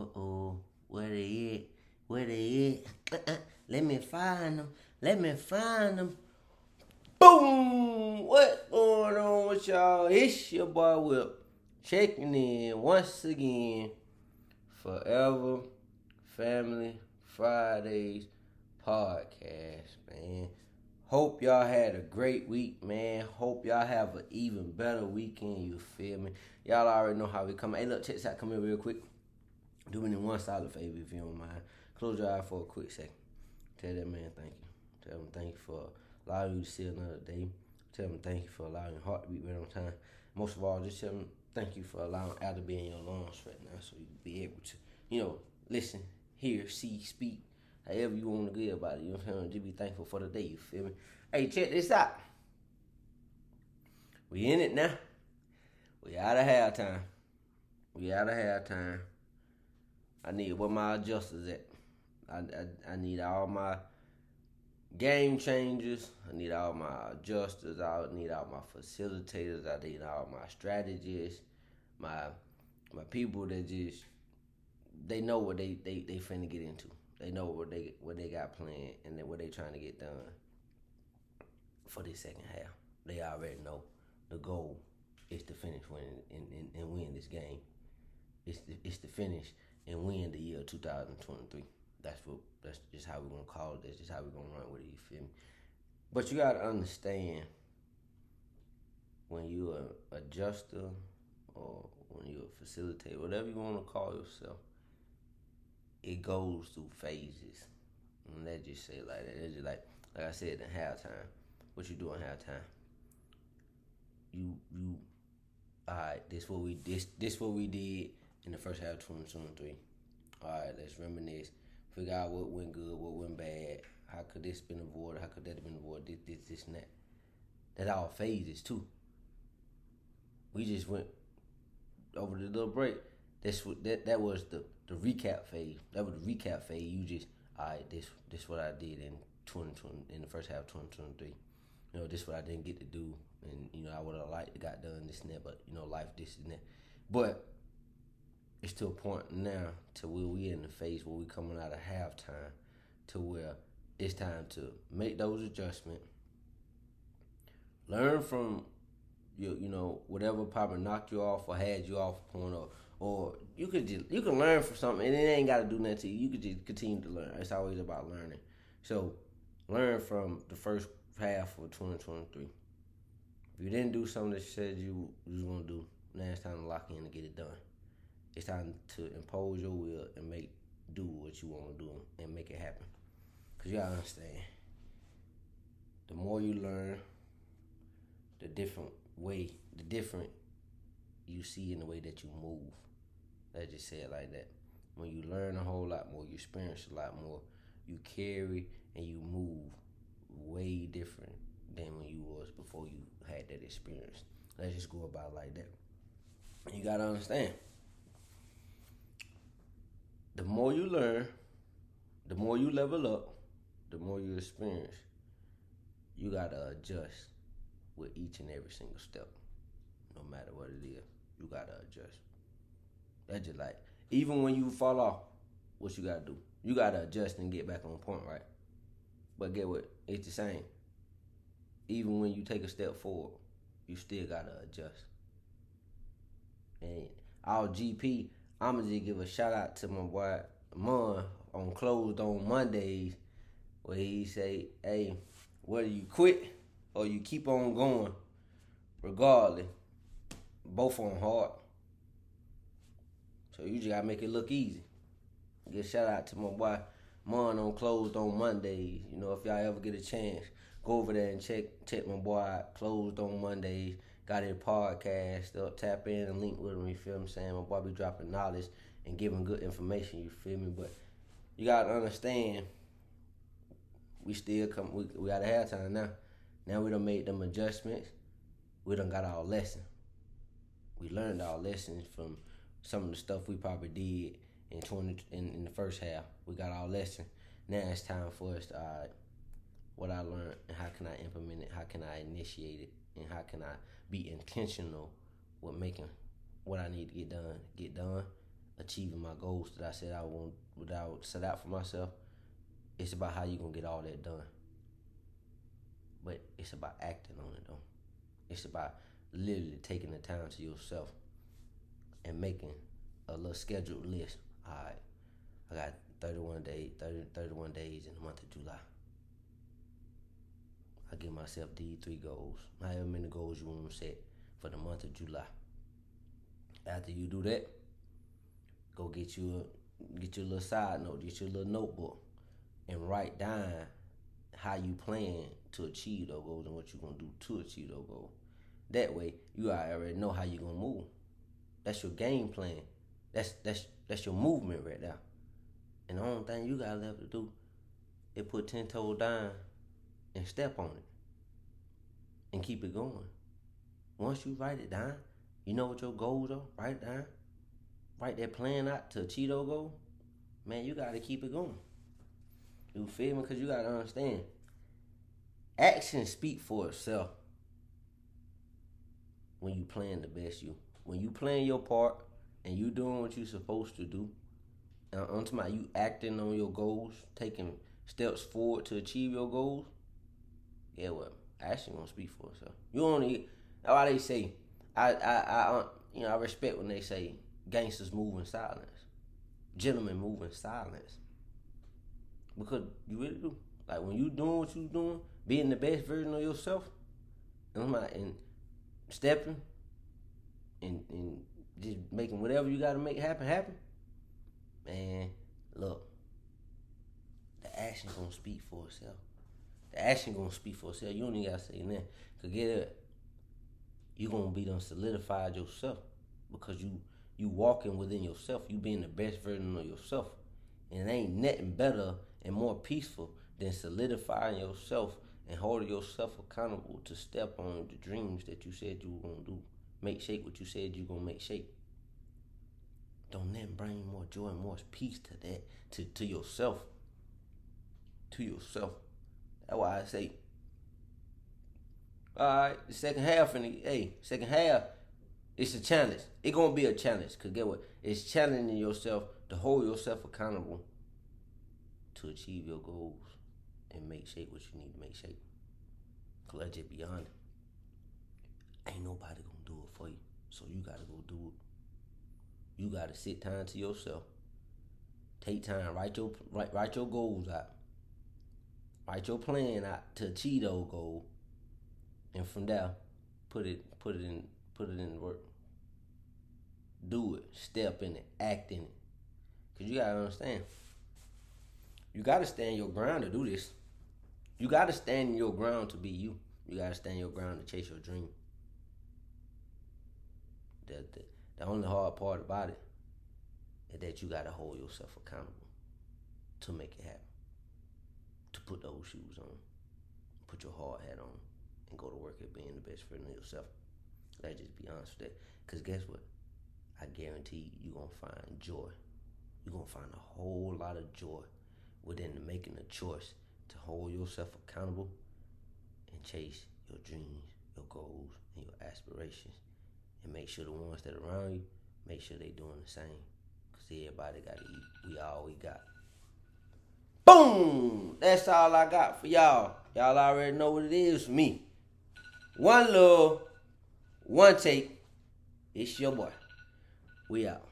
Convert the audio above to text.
Uh oh, where they at? Where they at? Uh-uh. Let me find them. Let me find them. Boom! What's going on with y'all? It's your boy Whip checking in once again. Forever Family Fridays podcast, man. Hope y'all had a great week, man. Hope y'all have an even better weekend. You feel me? Y'all already know how we come. Hey, look, check this out. Come here real quick. Do me one solid favor if you don't mind. Close your eye for a quick second. Tell that man thank you. Tell him thank you for allowing you to see another day. Tell him thank you for allowing your heart to beat right on time. Most of all, just tell him thank you for allowing air to be in your lungs right now so you can be able to, you know, listen, hear, see, speak, however you want to get about it. You know what I'm saying? Just be thankful for the day, you feel me? Hey, check this out. We in it now. We out of halftime. We out of halftime. I need where my adjusters at. I, I, I need all my game changers. I need all my adjusters. I need all my facilitators. I need all my strategists. My my people that just they know what they they they finna get into. They know what they what they got planned and then what they trying to get done for this second half. They already know the goal is to finish winning and, and, and win this game. It's the, it's to finish and win the year 2023. That's what that's just how we're gonna call it. That's just how we're gonna run with it. You feel me? But you gotta understand when you're an adjuster or when you're a facilitator, whatever you want to call yourself, it goes through phases. And let's just say like that. It's just like like I said in halftime. What you do in halftime? You you all right, this what we this this what we did in the first half of 2023. All right, let's reminisce, figure out what went good, what went bad. How could this been avoided? How could that have been avoided? This, this, this, and that. That's all phases too. We just went over the little break. That's what that that was the the recap phase. That was the recap phase. You just all right. This this what I did in 2020 in the first half of 2023. You know, this what I didn't get to do, and you know I would have liked to got done this and that, but you know life this and that. But it's to a point now to where we in the phase where we coming out of halftime to where it's time to make those adjustments. Learn from you you know whatever probably knocked you off or had you off point or or you could just you can learn from something and it ain't got to do nothing to you. You could just continue to learn. It's always about learning. So learn from the first half of 2023. If you didn't do something that you said you, was gonna do, now it's time to lock in and get it done. It's time to impose your will and make do what you want to do and make it happen. Cause you gotta understand, the more you learn, the different way, the different you see in the way that you move. Let's just say it like that. When you learn a whole lot more, you experience a lot more, you carry and you move way different than when you was before you had that experience. Let's just go about like that. You gotta understand. The more you learn, the more you level up, the more you experience. You gotta adjust with each and every single step, no matter what it is. You gotta adjust. That's just like even when you fall off, what you gotta do? You gotta adjust and get back on point, right? But get what? It's the same. Even when you take a step forward, you still gotta adjust. And our GP, I'ma just give a shout out to my boy Mon on closed on Mondays, where he say, "Hey, whether you quit or you keep on going, regardless, both on hard. So you just gotta make it look easy. Give shout out to my boy Mon on closed on Mondays. You know, if y'all ever get a chance, go over there and check check my boy out. Closed on Mondays. Got his podcast up. Tap in and link with him. You feel me? I'm saying my boy be dropping knowledge and giving good information. You feel me? But you gotta understand, we still come. We we got a halftime now. Now we done made them adjustments. We done got our lesson. We learned our lessons from some of the stuff we probably did in twenty in, in the first half. We got our lesson. Now it's time for us to uh, what I learned and how can I implement it, how can I initiate it, and how can I be intentional with making what I need to get done get done achieving my goals that I said I want, that I set out for myself. It's about how you gonna get all that done. But it's about acting on it though. It's about literally taking the time to yourself and making a little scheduled list. All right, I got 31 days, 30, 31 days in the month of July. I give myself these three goals, however many goals you want to set for the month of July. After you do that, go get you a, get your little side note, get your little notebook, and write down how you plan to achieve those goals and what you're gonna do to achieve those goals. That way, you already know how you're gonna move. That's your game plan. That's that's that's your movement right now. And the only thing you got left to do is put ten toes down and step on it. And keep it going. Once you write it down, you know what your goals are, write it down. Write that plan out to achieve those goals. Man, you gotta keep it going. You feel me? Cause you gotta understand. Action speak for itself when you playing the best you. When you playing your part and you doing what you supposed to do, and talking you acting on your goals, taking steps forward to achieve your goals, yeah, well, action gonna speak for itself. You only that's why they say I I I uh, you know I respect when they say gangsters move in silence, gentlemen move in silence, because you really do. Like when you doing what you doing, being the best version of yourself, and, and stepping, and and just making whatever you got to make happen happen. Man, look, the action gonna speak for itself. The action gonna speak for itself. You don't even gotta say nothing. Cause get it, you gonna be done solidified yourself because you you walking within yourself. You being the best version of yourself, and it ain't nothing better and more peaceful than solidifying yourself and holding yourself accountable to step on the dreams that you said you were gonna do. Make shape what you said you gonna make shape. Don't then bring more joy and more peace to that, to, to yourself. To yourself. That's why I say, all right, the second half, and the hey, second half, it's a challenge. It's gonna be a challenge. Cause get what? It's challenging yourself to hold yourself accountable to achieve your goals and make shape what you need to make shape. Cause just beyond it. Ain't nobody gonna do it for you. So you gotta go do it. You gotta sit time to yourself. Take time, write your write, write your goals out. Write your plan out to achieve those goals. And from there, put it put it in put it in work. Do it. Step in it. Act in it. Cause you gotta understand. You gotta stand your ground to do this. You gotta stand your ground to be you. You gotta stand your ground to chase your dream. The, the only hard part about it is that you gotta hold yourself accountable to make it happen. To put those shoes on, put your hard hat on, and go to work at being the best friend of yourself. Let's just be honest with that. Cause guess what? I guarantee you're gonna find joy. You're gonna find a whole lot of joy within making a choice to hold yourself accountable and chase your dreams, your goals, and your aspirations. And make sure the ones that are around you, make sure they doing the same. Cause everybody gotta eat. We all we got. Boom! That's all I got for y'all. Y'all already know what it is for me. One love, one take. It's your boy. We out.